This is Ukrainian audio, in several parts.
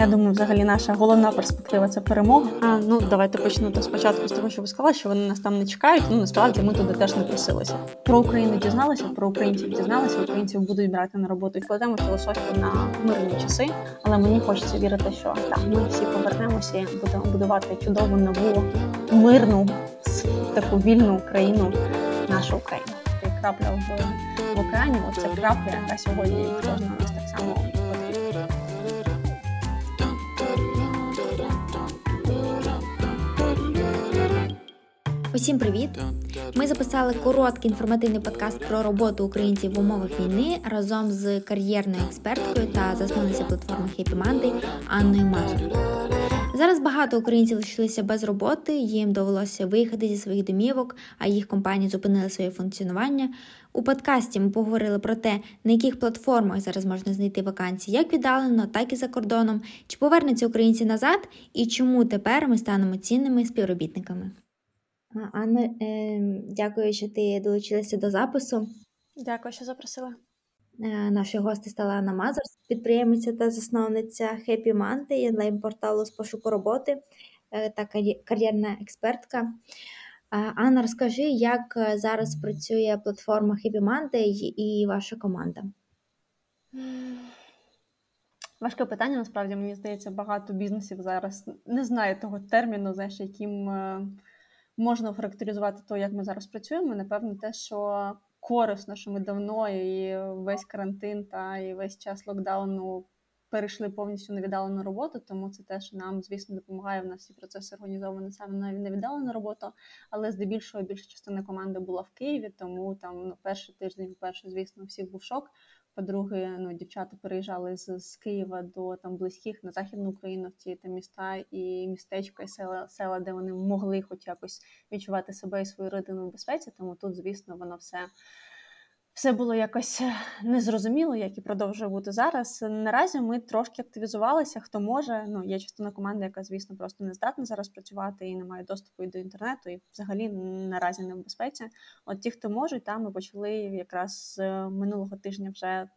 Я думаю, взагалі наша головна перспектива це перемога. А ну давайте почнути спочатку з того, що ви сказали, що вони нас там не чекають. Ну насправді ми туди теж не просилися. Про Україну дізналися, про українців дізналися. Українців будуть брати на роботу і вкладемо філософію на мирні часи. Але мені хочеться вірити, що так ми всі повернемося і будемо будувати чудову нову мирну таку вільну країну, нашу Україну. Крапля в, в океані. Оце крапля, яка сьогодні кожного нас так само Усім привіт! Ми записали короткий інформативний подкаст про роботу українців в умовах війни разом з кар'єрною експерткою та засновницею платформи Happy Monday Анною Мазур. Зараз багато українців лишилися без роботи, їм довелося виїхати зі своїх домівок, а їх компанії зупинили своє функціонування. У подкасті ми поговорили про те, на яких платформах зараз можна знайти вакансії як віддалено, так і за кордоном, чи повернуться українці назад, і чому тепер ми станемо цінними співробітниками. Анна, е, дякую, що ти долучилася до запису. Дякую, що запросила. Е, нашою гостею стала Анна Мазур, підприємиця та засновниця Happy Monday, онлайн-порталу з пошуку роботи е, та кар'єрна експертка. Анна, розкажи, як зараз працює платформа Happy Monday і ваша команда? Важке питання, насправді, мені здається, багато бізнесів зараз не знає того терміну, знаєш, яким можна охарактеризувати то, як ми зараз працюємо. Напевно, те, що корисно, що ми давно і весь карантин та і весь час локдауну перейшли повністю на віддалену роботу. Тому це те, що нам, звісно, допомагає. В нас всі процеси організовані саме на невіддалену роботу. Але здебільшого більша частина команди була в Києві, тому там ну, перший тиждень, перше, звісно, всіх був шок. По-друге, ну дівчата переїжджали з, з Києва до там близьких на західну Україну в ці там, міста і містечка, і села, села, де вони могли хоч якось відчувати себе і свою родину в безпеці. Тому тут, звісно, воно все все було якось е, незрозуміло, як і продовжує бути зараз. Наразі ми трошки активізувалися, хто може. Ну, є частина команди, яка, звісно, просто не здатна зараз працювати і не має доступу і до інтернету, і взагалі наразі не в безпеці. От ті, хто можуть, там ми почали якраз з минулого тижня вже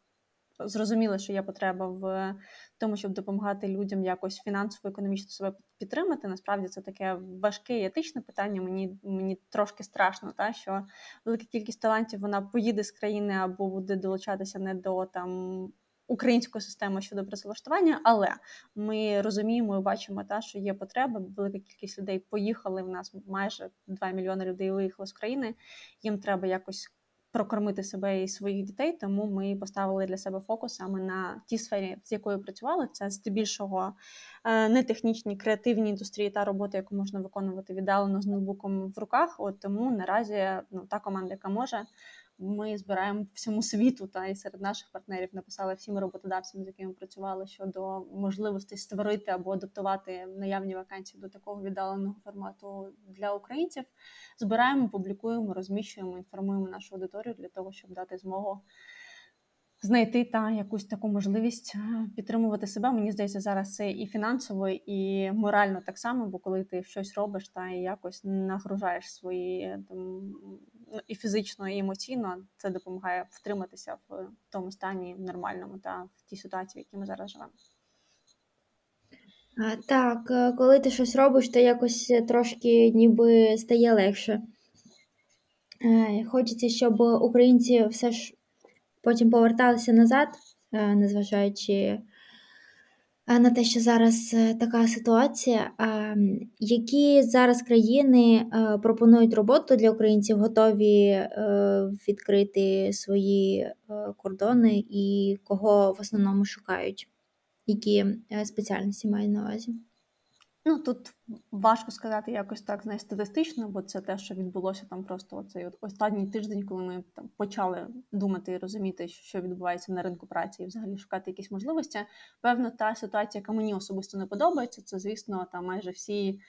зрозуміли, що є потреба в тому, щоб допомагати людям якось фінансово, економічно себе підтримати. Насправді це таке важке і етичне питання. Мені мені трошки страшно, та що велика кількість талантів вона поїде з країни або буде долучатися не до там. Української системи щодо працевлаштування, але ми розуміємо і бачимо, та що є потреба. Велика кількість людей поїхали. В нас майже 2 мільйони людей виїхали з країни. Їм треба якось прокормити себе і своїх дітей, тому ми поставили для себе фокус саме на ті сфері, з якою працювали. Це здебільшого е, не технічні креативні індустрії та роботи, яку можна виконувати віддалено з ноутбуком в руках. От тому наразі ну та команда, яка може ми збираємо всьому світу та і серед наших партнерів написали всім роботодавцям, з якими працювали щодо можливості створити або адаптувати наявні вакансії до такого віддаленого формату для українців. Збираємо, публікуємо, розміщуємо, інформуємо нашу аудиторію для того, щоб дати змогу знайти та якусь таку можливість е, підтримувати себе. Мені здається, зараз це і фінансово, і морально так само, бо коли ти щось робиш та якось нагружаєш свої там і фізично, і емоційно, це допомагає втриматися в тому стані нормальному та в тій ситуації, в якій ми зараз живемо. Так, е, коли ти щось робиш, то якось трошки ніби стає легше. Е, хочеться, щоб українці все ж потім поверталися назад, е, незважаючи е, на те, що зараз е, така ситуація. Які зараз країни пропонують роботу для українців, готові відкрити свої кордони і кого в основному шукають? Які спеціальності мають на увазі? Ну тут важко сказати якось так знаєш, статистично, бо це те, що відбулося там просто оцей от останній тиждень, коли ми там почали думати і розуміти, що відбувається на ринку праці, і взагалі шукати якісь можливості. Певно, та ситуація, яка мені особисто не подобається, це звісно, там майже всі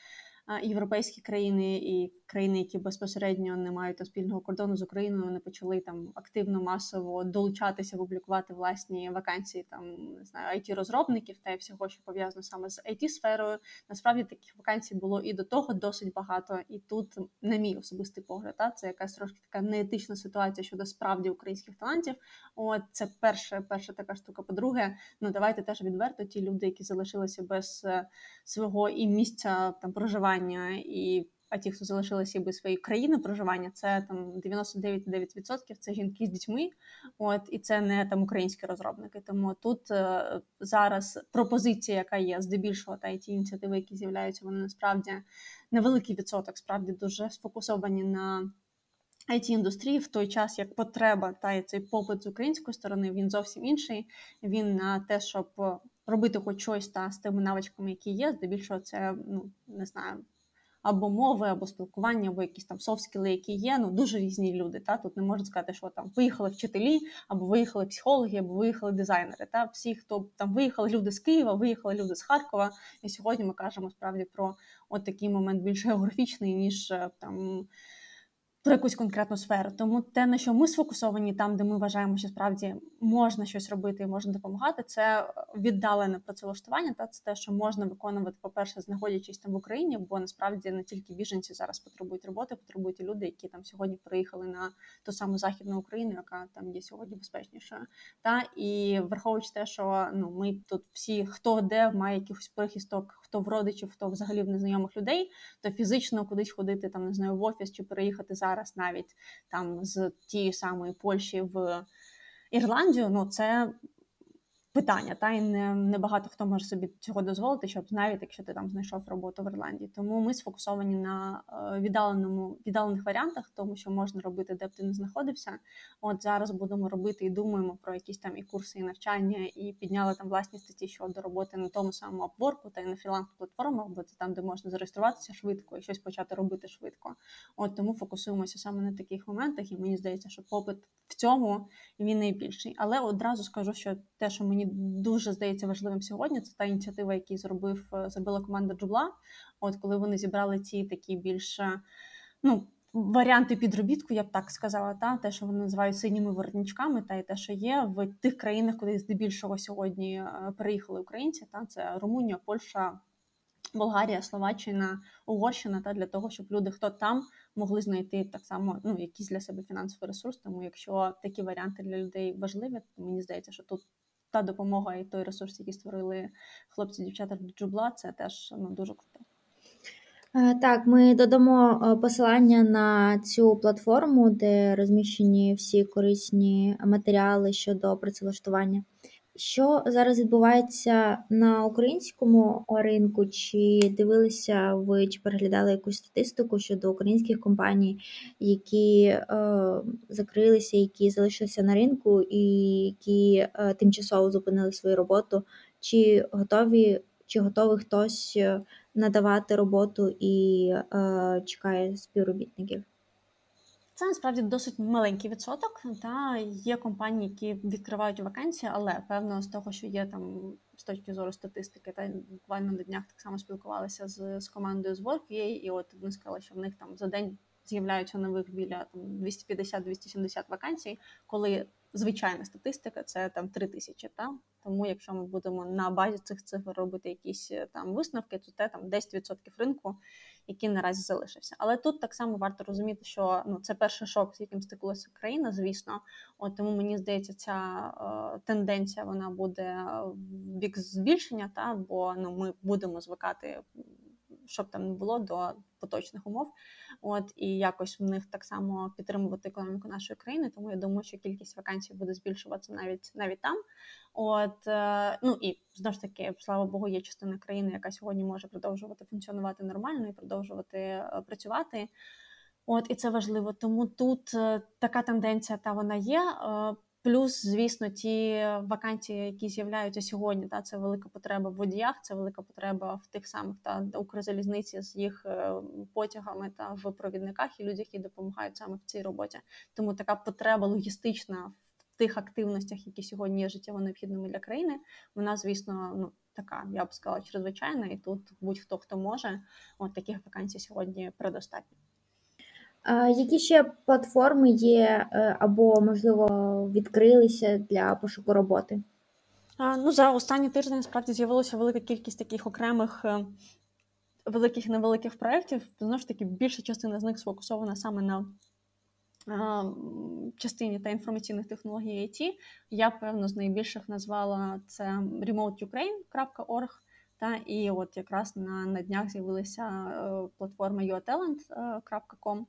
європейські країни і країни, які безпосередньо не мають спільного кордону з Україною, вони почали там активно масово долучатися, публікувати власні вакансії там не знаю, it розробників та всього, що пов'язано саме з it сферою. Насправді таких вакансій було і до того досить багато. І тут, на мій особистий погляд, та, це якась трошки така неетична ситуація щодо справді українських талантів. От це перша, перша така штука. По-друге, ну давайте теж відверто ті люди, які залишилися без е, свого і місця там проживання і а ті, хто залишилися без своєї країни проживання, це там 99,9% це жінки з дітьми. От і це не там українські розробники. Тому тут е, зараз пропозиція, яка є здебільшого, та й ті ініціативи, які з'являються, вони насправді невеликий відсоток, справді дуже сфокусовані на it індустрії в той час, як потреба та цей попит з української сторони, він зовсім інший. Він на те, щоб робити хоч щось та з тими навичками, які є, здебільшого, це ну не знаю або мови, або спілкування, або якісь там софт-скіли, які є. Ну дуже різні люди. Та тут не можна сказати, що там виїхали вчителі, або виїхали психологи, або виїхали дизайнери. Та всі, хто там виїхали люди з Києва, виїхали люди з Харкова. І сьогодні ми кажемо справді про от такий момент більш географічний ніж е, там про якусь конкретну сферу. Тому те, на що ми сфокусовані, там, де ми вважаємо, що справді можна щось робити і можна допомагати, це віддалене працевлаштування. Та це те, що можна виконувати, по-перше, знаходячись там в Україні, бо насправді не тільки біженці зараз потребують роботи, потребують і люди, які там сьогодні приїхали на ту саму західну Україну, яка там є сьогодні безпечнішою. Та і враховуючи те, що ну ми тут всі, хто де має якихось прихисток, хто в родичів, хто взагалі в незнайомих людей, то фізично кудись ходити там не знаю в офіс чи переїхати зараз навіть там з тієї самої Польщі в Ірландію, ну це питання, та й не, не багато хто може собі цього дозволити, щоб навіть якщо ти там знайшов роботу в Ірландії. Тому ми сфокусовані на е, віддаленому віддалених варіантах, тому що можна робити, де б ти не знаходився. От зараз будемо робити і думаємо про якісь там і курси, і навчання, і підняли там власні статті щодо роботи на тому самому Upwork та й на фріланс-платформах, бо це там, де можна зареєструватися швидко і щось почати робити швидко. От тому фокусуємося саме на таких моментах, і мені здається, що попит в цьому він найбільший. Але одразу скажу, що те, що мені дуже здається важливим сьогодні, це та ініціатива, яку зробив е, зробила команда Джубла. От коли вони зібрали ці такі більш ну. Варіанти підробітку, я б так сказала, та те, що вони називають синіми воротничками, та й те, що є в тих країнах, куди здебільшого сьогодні е, переїхали українці, та це Румунія, Польща, Болгарія, Словаччина, Угорщина, та для того, щоб люди, хто там могли знайти так само ну, якийсь для себе фінансовий ресурс. Тому якщо такі варіанти для людей важливі, то мені здається, що тут та допомога і той ресурс, який створили хлопці, дівчата до джубла, це теж ну, дуже круто. Е, так, ми додамо е, посилання на цю платформу, де розміщені всі корисні матеріали щодо працевлаштування. Що зараз відбувається на українському ринку? Чи дивилися ви, чи переглядали якусь статистику щодо українських компаній, які е, закрилися, які залишилися на ринку, і які е, тимчасово зупинили свою роботу? Чи готові, чи готовий хтось надавати роботу і е, чекає співробітників? Це насправді досить маленький відсоток. Та є компанії, які відкривають вакансії, але певно з того, що є там з точки зору статистики, та буквально на днях так само спілкувалися з з командою з WorkUA, і от вони сказали, що в них там за день з'являються нових біля там 250-270 вакансій, коли звичайна статистика це там 3 тисячі. Та? Тому, якщо ми будемо на базі цих цифр робити якісь там висновки, то це там 10% ринку, який наразі залишився. Але тут так само варто розуміти, що ну це перший шок, з яким стикнулася країна, звісно. От тому мені здається, ця е, тенденція вона буде в бік збільшення, та бо ну ми будемо звикати щоб там не було до поточних умов. От і якось в них так само підтримувати економіку нашої країни. Тому я думаю, що кількість вакансій буде збільшуватися навіть навіть там. От е, ну і знову ж таки, слава Богу, є частина країни, яка сьогодні може продовжувати функціонувати нормально і продовжувати е, працювати. От і це важливо. Тому тут е, така тенденція та вона є. Плюс, звісно, ті вакансії, які з'являються сьогодні, та це велика потреба в водіях, це велика потреба в тих самих та Укрзалізниці з їх е, потягами та в провідниках і людях, які допомагають саме в цій роботі. Тому така потреба логістична в тих активностях, які сьогодні є життєво необхідними для країни, вона, звісно, ну така, я б сказала, чрезвичайна, і тут будь-хто хто може, от таких вакансій сьогодні предостатньо. Які ще платформи є е, або, можливо, відкрилися для пошуку роботи? Ну, за останні тиждень справді з'явилася велика кількість таких окремих е, великих і невеликих проєктів. Знову ж таки, більша частина з них сфокусована саме на частині та інформаційних технологій IT. Я, певно, з найбільших назвала це remoteukraine.org. Та і от якраз на на днях з'явилася е, платформа yourtalent.com.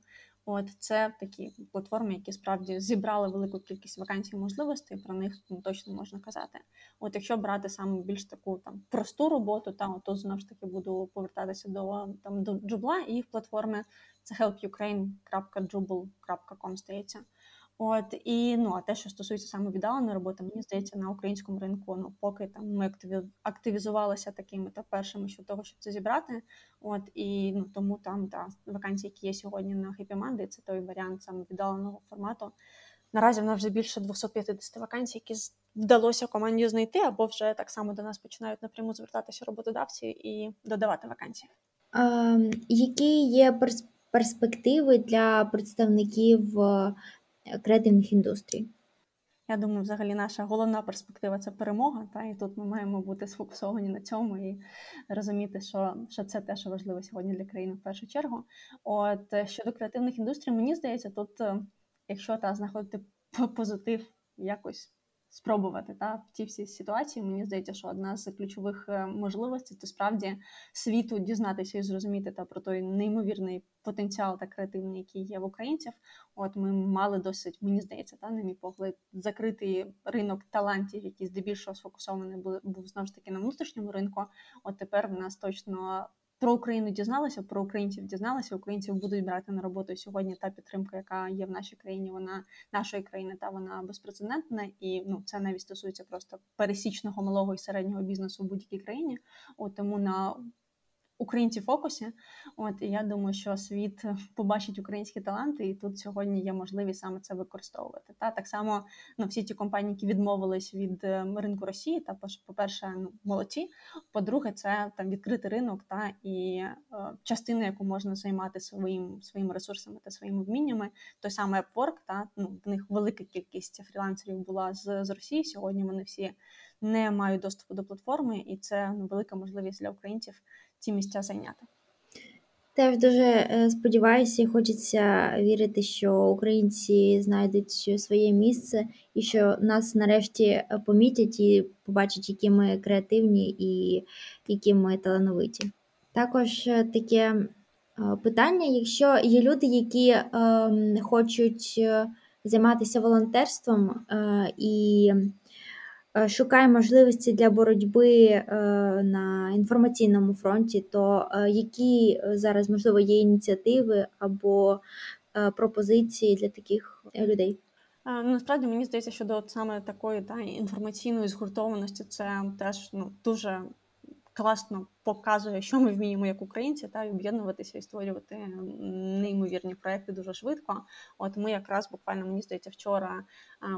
От це такі платформи, які справді зібрали велику кількість вакансій можливостей. Про них ну, точно можна казати. От якщо брати саме більш таку там просту роботу, та то знову ж таки буду повертатися до там до джубла і їх платформи це helpukraine.jubl.com, здається. От і ну а те, що стосується саме віддаленої роботи, мені здається, на українському ринку ну поки там ми активізувалися такими та першими щодо того, щоб це зібрати. От і ну тому там та вакансії, які є сьогодні на Happy це той варіант саме віддаленого формату. Наразі в нас вже більше 250 вакансій, які вдалося команді знайти, або вже так само до нас починають напряму звертатися роботодавці і додавати вакансії. А, які є перспективи для представників креативних індустрій? Я думаю, взагалі наша головна перспектива це перемога. Та і тут ми маємо бути сфокусовані на цьому і розуміти, що що це те, що важливо сьогодні для країни в першу чергу. От е, щодо креативних індустрій, мені здається, тут, е, якщо та знаходити позитив якось спробувати та в ті всі ситуації. Мені здається, що одна з ключових е, можливостей це справді світу дізнатися і зрозуміти та про той неймовірний потенціал та креативний, який є в українців. От ми мали досить, мені здається, та на мій погляд, закритий ринок талантів, який здебільшого сфокусований був, був знову ж таки на внутрішньому ринку. От тепер в нас точно про Україну дізналися, про українців дізналися. Українців будуть брати на роботу сьогодні. Та підтримка, яка є в нашій країні, вона нашої країни, та вона безпрецедентна, і ну це навіть стосується просто пересічного малого і середнього бізнесу в будь-якій країні. От тому на українці в фокусі. От і я думаю, що світ побачить українські таланти, і тут сьогодні є можливість саме це використовувати. Та так само ну, всі ті компанії, які відмовились від е, ринку Росії, та по перше, ну молодці. По-друге, це там відкритий ринок, та і е, частина, яку можна займати своїм своїми ресурсами та своїми вміннями. Той самий Upwork, та ну в них велика кількість фрілансерів була з, з Росії. Сьогодні вони всі не мають доступу до платформи, і це ну, велика можливість для українців ці місця зайняти. Теж дуже е, сподіваюся, і хочеться вірити, що українці знайдуть своє місце і що нас нарешті е, помітять і побачать, які ми креативні і які ми талановиті. Також е, таке питання: якщо є люди, які е, хочуть займатися волонтерством і шукає можливості для боротьби е, на інформаційному фронті, то е, які зараз можливо є ініціативи або пропозиції для таких людей? Насправді мені здається, що до саме такої та інформаційної згуртованості це теж ну дуже класно показує, що ми вміємо як українці, та й об'єднуватися і створювати неймовірні проекти дуже швидко. От ми якраз буквально мені здається вчора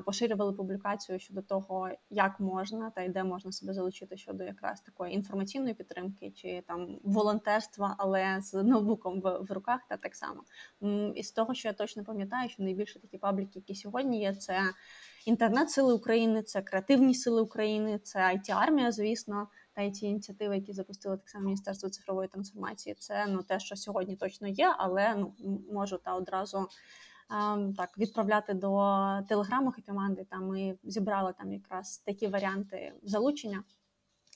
поширювали публікацію щодо того, як можна та й де можна себе залучити щодо якраз такої інформаційної підтримки чи там волонтерства, але з ноутбуком в, руках, та так само. І з того, що я точно пам'ятаю, що найбільше такі пабліки, які сьогодні є, це інтернет-сили України, це креативні сили України, це it армія звісно та ті ініціативи, які запустили так само Міністерство цифрової трансформації, це ну те, що сьогодні точно є, але ну можу та одразу. Так, відправляти до телеграму команди. Там ми зібрали там якраз такі варіанти залучення.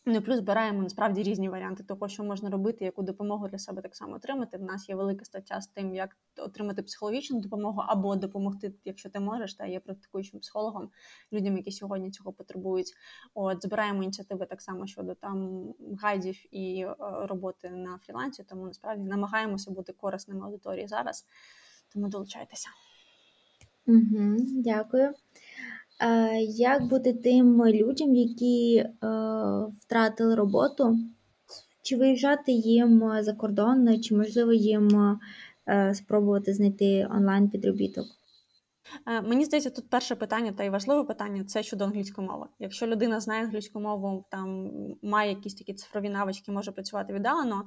Ну плюс збираємо насправді різні варіанти того, що можна робити, яку допомогу для себе так само отримати. В нас є велика стаття з тим, як отримати психологічну допомогу або допомогти, якщо ти можеш, та є практикуючим психологом людям, які сьогодні цього потребують. От збираємо ініціативи так само щодо там гайдів і е, роботи на фрілансі. Тому насправді намагаємося бути корисними аудиторії зараз. Тому долучайтеся. Угу, Дякую. Як бути тим людям, які е, втратили роботу? Чи виїжджати їм за кордон, чи можливо їм е, спробувати знайти онлайн підробіток? Е, мені здається, тут перше питання та й важливе питання це щодо англійської мови. Якщо людина знає англійську мову, там має якісь такі цифрові навички, може працювати віддалено,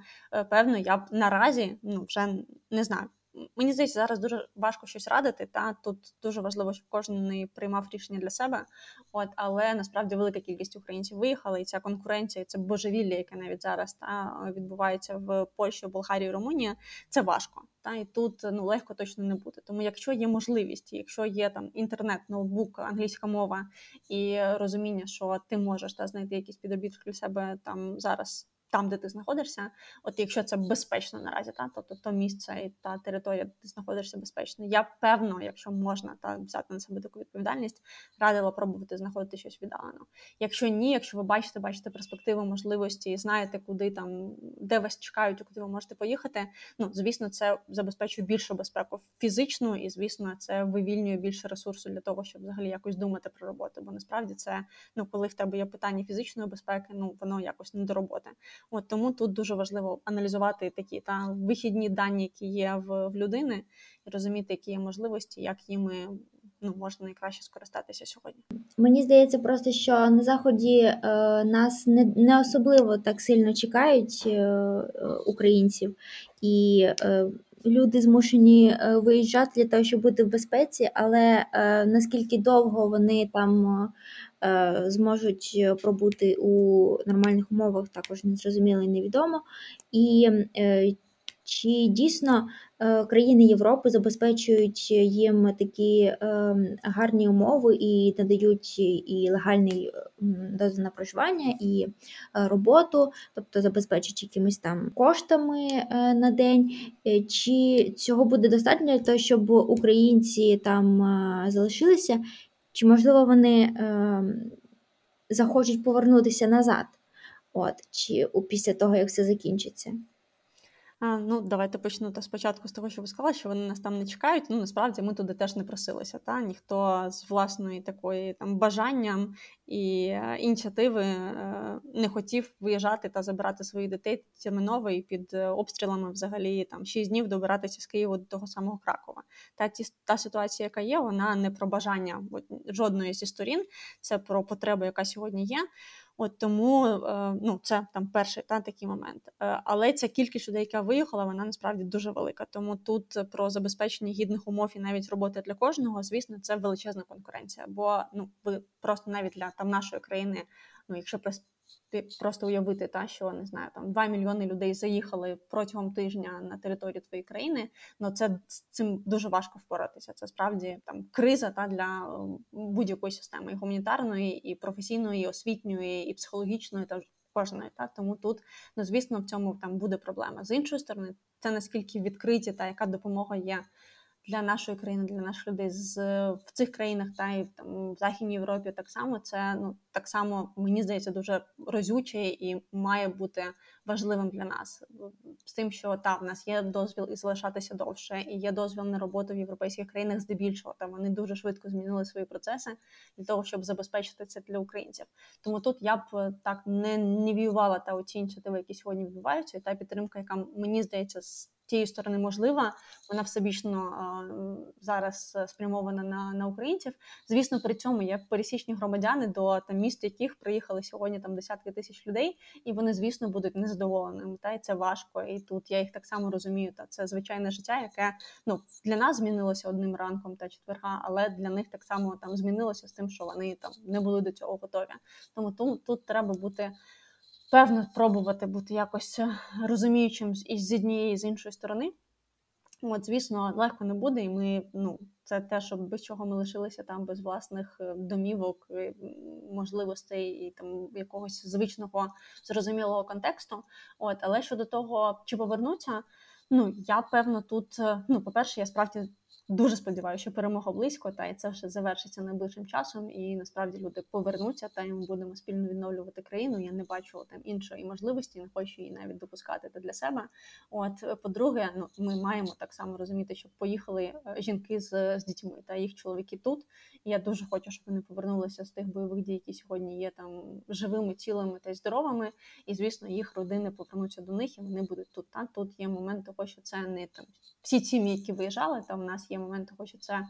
певно, я б наразі ну вже не знаю. Мені здається, зараз дуже важко щось радити. Та тут дуже важливо, щоб кожен приймав рішення для себе. От, але насправді велика кількість українців виїхала, і ця конкуренція, це божевілля, яке навіть зараз та відбувається в Польщі, Болгарії, Румунії, це важко. Та і тут ну легко точно не буде. Тому якщо є можливість, якщо є там інтернет, ноутбук, англійська мова і розуміння, що ти можеш та знайти якісь підробітки для себе там зараз там, де ти знаходишся, от якщо це безпечно наразі, та тобто то місце і та територія, де ти знаходишся безпечно. Я певно, якщо можна та взяти на себе таку відповідальність, радила пробувати знаходити щось віддалено. Якщо ні, якщо ви бачите, бачите перспективи, можливості і знаєте, куди там де вас чекають, куди ви можете поїхати. Ну звісно, це забезпечує більшу безпеку фізичну, і звісно, це вивільнює більше ресурсу для того, щоб взагалі якось думати про роботу. Бо насправді це ну, коли в тебе є питання фізичної безпеки, ну воно якось не до роботи. От Тому тут дуже важливо аналізувати такі та вихідні дані, які є в, в людини, і розуміти, які є можливості, як їми ну, можна найкраще скористатися сьогодні. Мені здається, просто що на заході е, нас не не особливо так сильно чекають е, українців, і е, люди змушені е, виїжджати для того, щоб бути в безпеці, але е, наскільки довго вони там Е, зможуть е, пробути у нормальних умовах, також не зрозуміло і невідомо. І е, чи дійсно країни Європи забезпечують їм такі гарні умови і надають і легальний дозвіл на проживання, і роботу, тобто забезпечують якимись там коштами на день, чи цього буде достатньо для того, щоб українці там залишилися, чи, можливо, вони е, захочуть повернутися назад, от, чи після того, як все закінчиться? Ну, давайте почну та спочатку з того, що ви сказали, що вони нас там не чекають. Ну, насправді ми туди теж не просилися. Та ніхто з власної такої там бажанням і е, ініціативи е, не хотів виїжджати та забирати своїх дітей терміново і під е, обстрілами взагалі там 6 днів добиратися з Києва до того самого Кракова. Та ті та ситуація, яка є, вона не про бажання жодної зі сторін, це про потребу, яка сьогодні є. От тому е, ну, це там перший та такий момент. Е, але ця кількість людей, яка виїхала, вона насправді дуже велика. Тому тут про забезпечення гідних умов і навіть роботи для кожного, звісно, це величезна конкуренція. Бо ну просто навіть для там нашої країни, ну якщо просто уявити, та що не знаю, там 2 мільйони людей заїхали протягом тижня на територію твоєї країни. Ну це з цим дуже важко впоратися. Це справді там криза та для будь-якої системи і гуманітарної, і професійної, і освітньої, і психологічної та кожної. Та тому тут ну звісно в цьому там буде проблема. З іншої сторони, це наскільки відкриті та яка допомога є для нашої країни, для наших людей з в цих країнах та й там в Західній Європі так само це ну так само мені здається дуже розюче і має бути важливим для нас з тим, що та в нас є дозвіл і залишатися довше, і є дозвіл на роботу в європейських країнах здебільшого. Там вони дуже швидко змінили свої процеси для того, щоб забезпечити це для українців. Тому тут я б так не нівіювала та оці ініціативи, які сьогодні відбуваються, і та підтримка, яка мені здається з тієї сторони можлива, вона всебічно зараз спрямована на на українців. Звісно, при цьому є пересічні громадяни до там міст, яких приїхали сьогодні там десятки тисяч людей, і вони, звісно, будуть незадоволеними. Та й це важко. І тут я їх так само розумію. Та це звичайне життя, яке ну для нас змінилося одним ранком та четверга, але для них так само там змінилося з тим, що вони там не були до цього готові. Тому тут, тут треба бути певно пробувати бути якось е, розуміючим і з однієї і з іншої сторони. От, звісно, легко не буде, і ми ну це те, що без чого ми лишилися там без власних е, домівок, е, можливостей і там якогось звичного зрозумілого контексту. От, але щодо того, чи повернуться, ну я певно тут. Ну, по перше, я справді Дуже сподіваюся, що перемога близько, та і це вже завершиться найближчим часом. І насправді люди повернуться, та і ми будемо спільно відновлювати країну. Я не бачу там іншої можливості, не хочу її навіть допускати та для себе. От, по-друге, ну ми маємо так само розуміти, що поїхали е, жінки з з дітьми та їх чоловіки тут. І я дуже хочу, щоб вони повернулися з тих бойових дій, які сьогодні є там живими, цілими та здоровими. І звісно, їх родини повернуться до них, і вони будуть тут. Та тут є момент того, що це не там всі ці, які виїжджали, та в нас є момент того, що це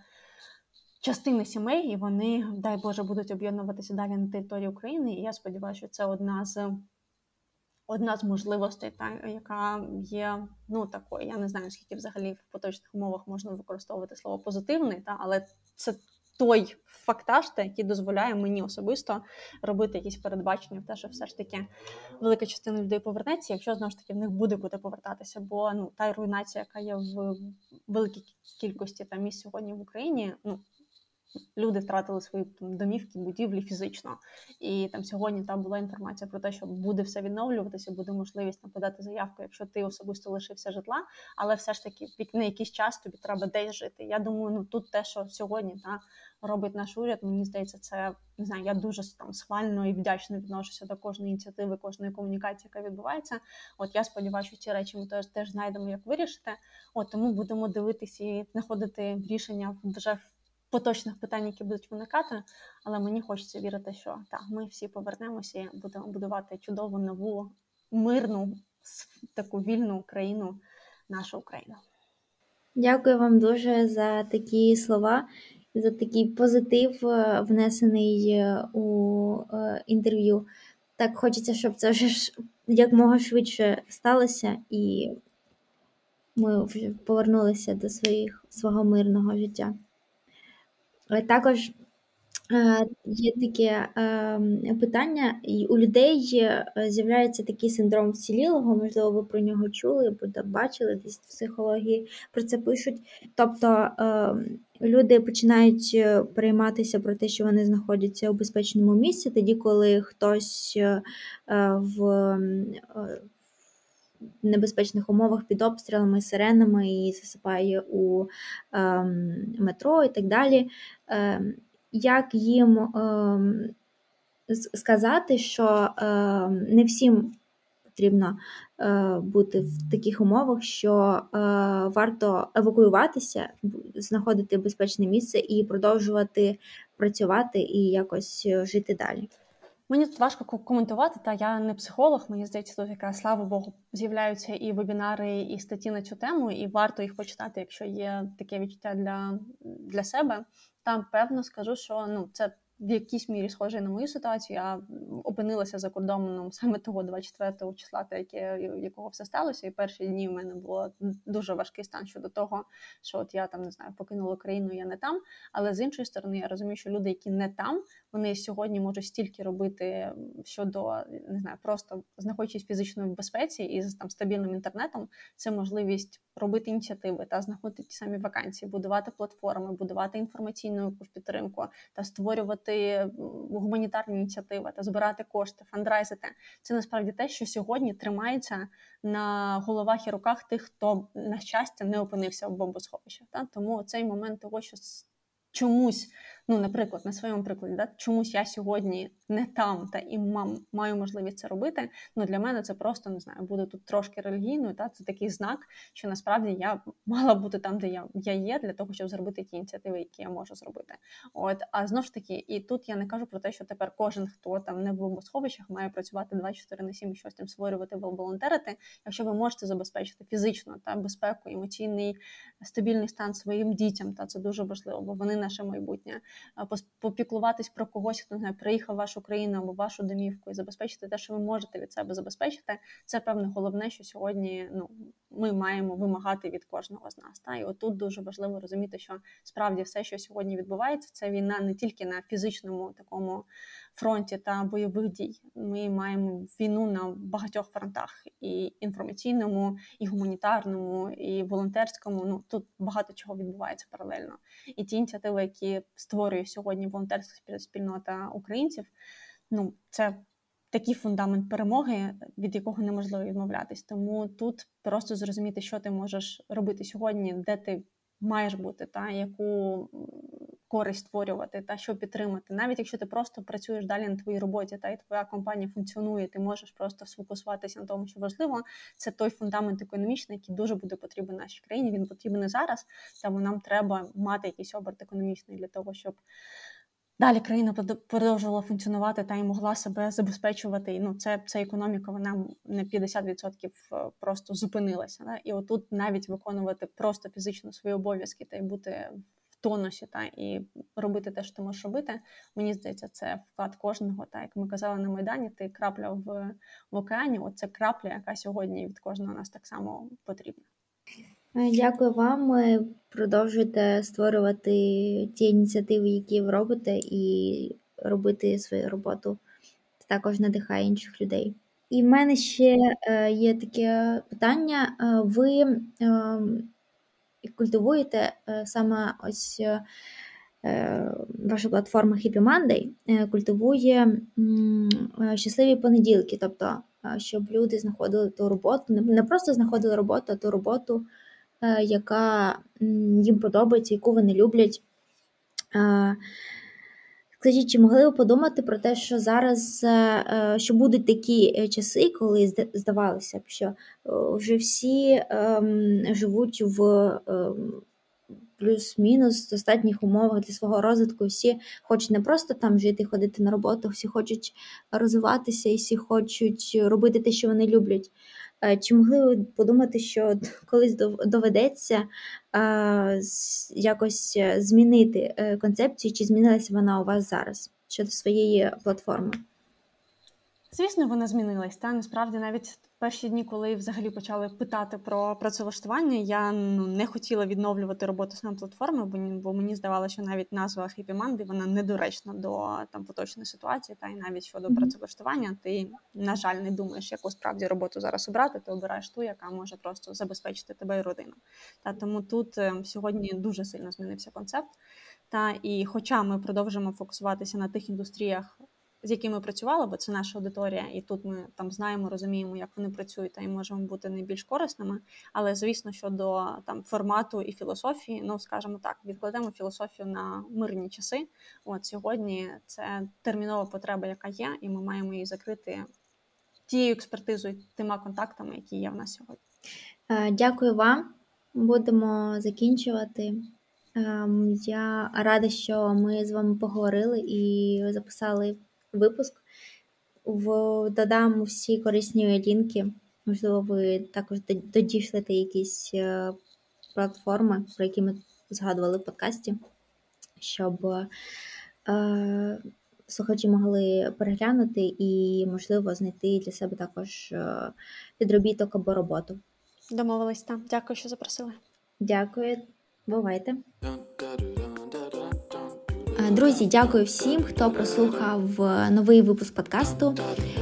частини сімей, і вони, дай Боже, будуть об'єднуватися далі на території України. І я сподіваюся, що це одна з одна з можливостей, та яка є ну такою. Я не знаю, скільки взагалі в поточних умовах можна використовувати слово позитивний, та але це той фактаж, та, який дозволяє мені особисто робити якісь передбачення в те, що все ж таки велика частина людей повернеться, якщо знову ж таки в них буде куди повертатися. Бо ну та руйнація, яка є в великій кількості там місць сьогодні в Україні, ну люди втратили свої там, домівки, будівлі фізично. І там сьогодні там була інформація про те, що буде все відновлюватися, буде можливість там подати заявку, якщо ти особисто лишився житла, але все ж таки на якийсь час тобі треба десь жити. Я думаю, ну тут те, що сьогодні та робить наш уряд, мені здається, це не знаю. Я дуже там схвально і вдячно відношуся до кожної ініціативи, кожної комунікації, яка відбувається. От я сподіваюся, що ці речі ми теж теж знайдемо, як вирішити. От тому будемо дивитися і знаходити рішення вже в поточних питань, які будуть виникати, але мені хочеться вірити, що так, ми всі повернемося і будемо будувати чудову нову мирну таку вільну країну, нашу Україну. Дякую вам дуже за такі слова, за такий позитив, е, внесений е, у е, інтерв'ю. Так хочеться, щоб це вже якмога швидше сталося, і ми вже повернулися до своїх свого мирного життя. Також е, є таке ем, питання, і у людей е, з'являється такий синдром вцілілого, можливо, ви про нього чули, або бачили десь в психології про це пишуть. Тобто ем, люди починають е, перейматися про те, що вони знаходяться у безпечному місці, тоді, коли хтось в небезпечних умовах під обстрілами, сиренами і засипає у е, метро і так далі. Е, Як їм е, сказати, що е, не всім потрібно е, бути в таких умовах, що е, варто евакуюватися, знаходити безпечне місце і продовжувати працювати і якось жити далі? Мені тут важко коментувати, та я не психолог. Мені здається, тут яка слава Богу, з'являються і вебінари, і статті на цю тему, і варто їх почитати, якщо є таке відчуття для для себе. Там певно скажу, що ну це в якійсь мірі схожий на мою ситуацію. Я опинилася за кордоном саме того 24 числа, та яке якого все сталося. І перші дні в мене було дуже важкий стан щодо того, що от я там не знаю, покинула країну, я не там. Але з іншої сторони, я розумію, що люди, які не там, вони сьогодні можуть стільки робити щодо не знаю, просто знаходячись фізично в безпеці і з там стабільним інтернетом. Це можливість робити ініціативи та знаходити ті самі вакансії, будувати платформи, будувати інформаційну якусь підтримку та створювати гуманітарні ініціативи та збирати кошти, фандрайзити. Це насправді те, що сьогодні тримається на головах і руках тих, хто на щастя не опинився в бомбосховищах. Та тому цей момент того, що чомусь ну, наприклад, на своєму прикладі, да, чомусь я сьогодні не там та і мам, маю можливість це робити. Ну для мене це просто не знаю, буде тут трошки релігійною. Та це такий знак, що насправді я мала бути там, де я я є, для того, щоб зробити ті ініціативи, які я можу зробити. От, а знову ж таки, і тут я не кажу про те, що тепер кожен, хто там не в бомбосховищах, має працювати 24 на 7 і щось там створювати волонтерити. Якщо ви можете забезпечити фізично та безпеку, емоційний стабільний стан своїм дітям, та це дуже важливо, бо вони наше майбутнє попіклуватись про когось, хто не знає, приїхав в вашу країну або вашу домівку і забезпечити те, що ви можете від себе забезпечити. Це певне головне, що сьогодні ну ми маємо вимагати від кожного з нас. Та і отут дуже важливо розуміти, що справді все, що сьогодні відбувається, це війна не тільки на фізичному такому фронті та бойових дій. Ми маємо війну на багатьох фронтах: і інформаційному, і гуманітарному, і волонтерському. Ну тут багато чого відбувається паралельно. І ті ініціативи, які створює сьогодні волонтерська спільнота українців, ну це. Такий фундамент перемоги, від якого неможливо відмовлятись. Тому тут просто зрозуміти, що ти можеш робити сьогодні, де ти маєш бути, та яку користь створювати та що підтримати, навіть якщо ти просто працюєш далі на твоїй роботі, та і твоя компанія функціонує, ти можеш просто сфокусуватися на тому, що важливо. Це той фундамент економічний, який дуже буде потрібен нашій країні. Він потрібен і зараз, тому нам треба мати якийсь оберт економічний для того, щоб. Далі країна продовжувала функціонувати та й могла себе забезпечувати. Ну, це це економіка, вона не 50% е, просто зупинилася. Да? І отут навіть виконувати просто фізично свої обов'язки та й бути тонусі та і робити те, що ти можеш робити. Мені здається, це вклад кожного. Та як ми казали на майдані, ти крапля в, в океані. Оце крапля, яка сьогодні від кожного нас так само потрібна. Е, дякую вам. Продовжуйте створювати ті ініціативи, які ви робите, і робити свою роботу. Це також надихає інших людей. І в мене ще е, є таке питання: е, ви ем, культивуєте саме ось ваша платформа Happy Monday культивує щасливі понеділки, тобто, щоб люди знаходили ту роботу, не просто знаходили роботу, а ту роботу. Е, яка їм подобається, яку вони люблять. Е, скажіть, чи могли ви подумати про те, що зараз е, що будуть такі часи, коли здавалося б, що вже всі ем, живуть в ем, плюс-мінус достатніх умовах для свого розвитку, всі хочуть не просто там жити, ходити на роботу, всі хочуть розвиватися і всі хочуть робити те, що вони люблять. Е, чи могли ви подумати, що колись доведеться якось е, змінити е, концепцію, чи змінилася вона у вас зараз щодо своєї платформи? Звісно, вона змінилась. Та насправді навіть перші дні, коли взагалі почали питати про працевлаштування, я ну не хотіла відновлювати роботу саме платформи, бо бо мені здавалося, що навіть назва Happy Monday, вона недоречна до там поточної ситуації, та й навіть щодо mm-hmm. працевлаштування, ти на жаль не думаєш, яку справді роботу зараз обрати. Ти обираєш ту, яка може просто забезпечити тебе і родину. Та тому тут е, сьогодні дуже сильно змінився концепт. Та і, хоча ми продовжимо фокусуватися на тих індустріях, з якими працювали, бо це наша аудиторія, і тут ми там знаємо, розуміємо, як вони працюють, та і можемо бути найбільш корисними. Але звісно, щодо там формату і філософії, ну скажімо так, відкладемо філософію на мирні часи. От сьогодні це термінова потреба, яка є, і ми маємо її закрити тією експертизою, тима контактами, які є в нас сьогодні. Е, дякую вам. Будемо закінчувати. Ем, я рада, що ми з вами поговорили і записали випуск. В, Додам всі корисні лінки. Можливо, ви також додійшлите якісь е, платформи, про які ми згадували в подкасті, щоб е, слухачі могли переглянути і, можливо, знайти для себе також е, підробіток або роботу. Домовились так. Дякую, що запросили. Дякую, бувайте. Друзі, дякую всім, хто прослухав новий випуск подкасту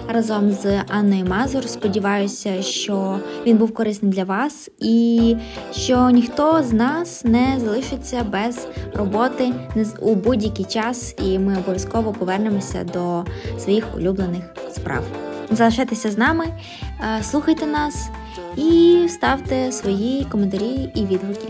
разом з Анною Мазур. Сподіваюся, що він був корисний для вас і що ніхто з нас не залишиться без роботи у будь-який час, і ми обов'язково повернемося до своїх улюблених справ. Залишайтеся з нами, слухайте нас і ставте свої коментарі і відгуки.